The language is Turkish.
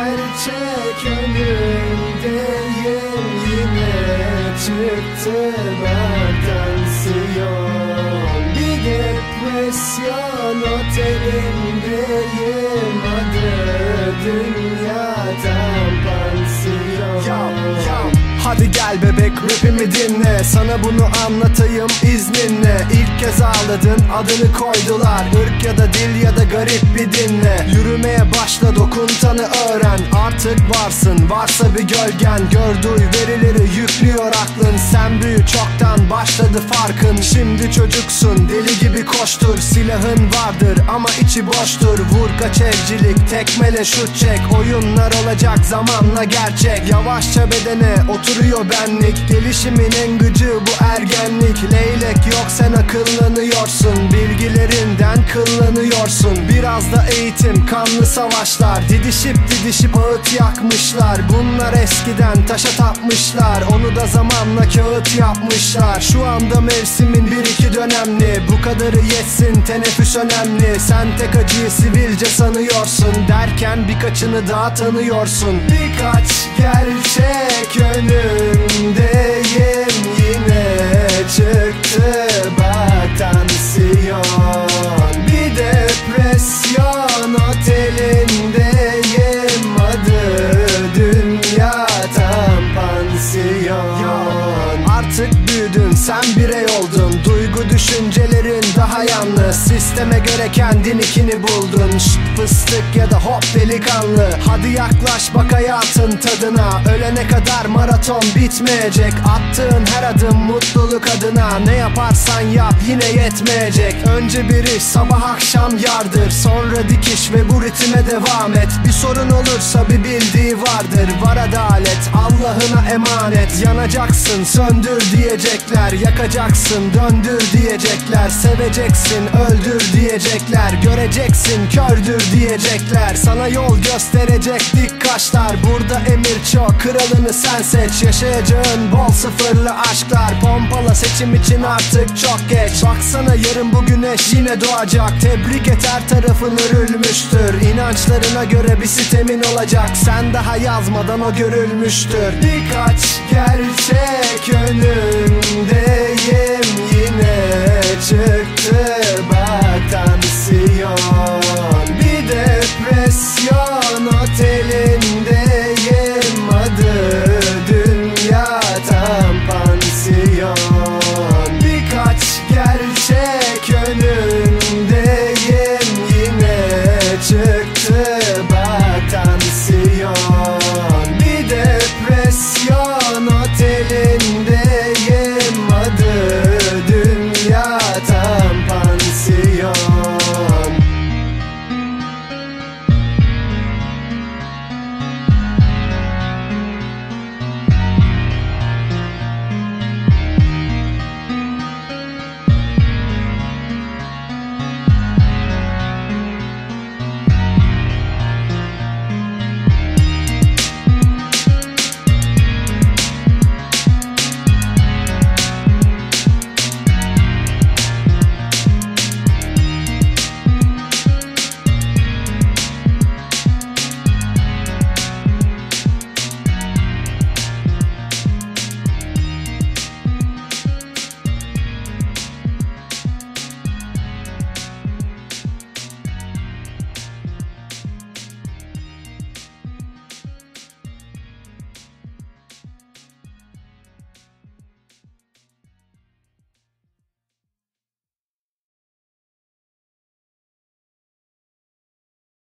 gerçek önümdeyim Yine çıktı tansiyon Bir depresyon otelindeyim Adı dünyadan pansiyon Hadi gel bebek rapimi dinle. Sana bunu anlatayım izninle Ağladın adını koydular. Irk ya da dil ya da garip bir dinle. Yürümeye başla dokuntanı öğren. Artık varsın varsa bir gölgen. Gör duy verileri yüklüyor aklın. Sen büyü çoktan başladı farkın. Şimdi çocuksun deli gibi koştur. Silahın vardır ama içi boştur. Vur kaç evcilik tekmele şut çek. Oyunlar olacak zamanla gerçek. Yavaşça bedene oturuyor benlik. Gelişimin en gıcı bu ergenlik. Leylek yok sen akıllanıyorsun Bilgilerinden kıllanıyorsun. Biraz da eğitim kanlı savaşlar. Didişip didişip ağıt yakmışlar. Bunlar eskiden taşa tapmışlar. Onu da zamanla kağıt yapmışlar. Şu anda mevsimin bir iki dönemli. Bu kadarı yetsin teneffüs önemli. Sen tek acıyı sivilce sanıyorsun. Derken birkaçını daha tanıyorsun. Birkaç gerçek önümdeyim. Yine çıktı yalnız Sisteme göre kendininkini buldun. Şşt fıstık ya da hop delikanlı. Hadi yaklaş bak hayatın tadına. Ölene kadar maraton bitmeyecek. Attığın her adım mutluluk adına. Ne yaparsan yap yine yetmeyecek. Önce bir iş sabah akşam yardır. Sonra dikiş ve bu ritme devam et. Bir sorun olursa bir bildiği vardır. Var adalet Allah'ına emanet. Yanacaksın söndür diyecekler. Yakacaksın döndür diyecekler. Seveceksin öldür diyecekler. Göreceksin kördür diyecekler. Sana yol gösterecek dik kaşlar Burada emir çok kralını sen seç. Yaşayacağın bol sıfırlı aşklar. Pompala seçim için artık çok geç. Baksana yarın bu güneş yine doğacak. Tebrik et her tarafın örülmüştür. İnançlarına göre bir sistemin olacak. Sen daha yazmadan o görülmüştür. Birkaç gerçek önümdeyim Yine çıktı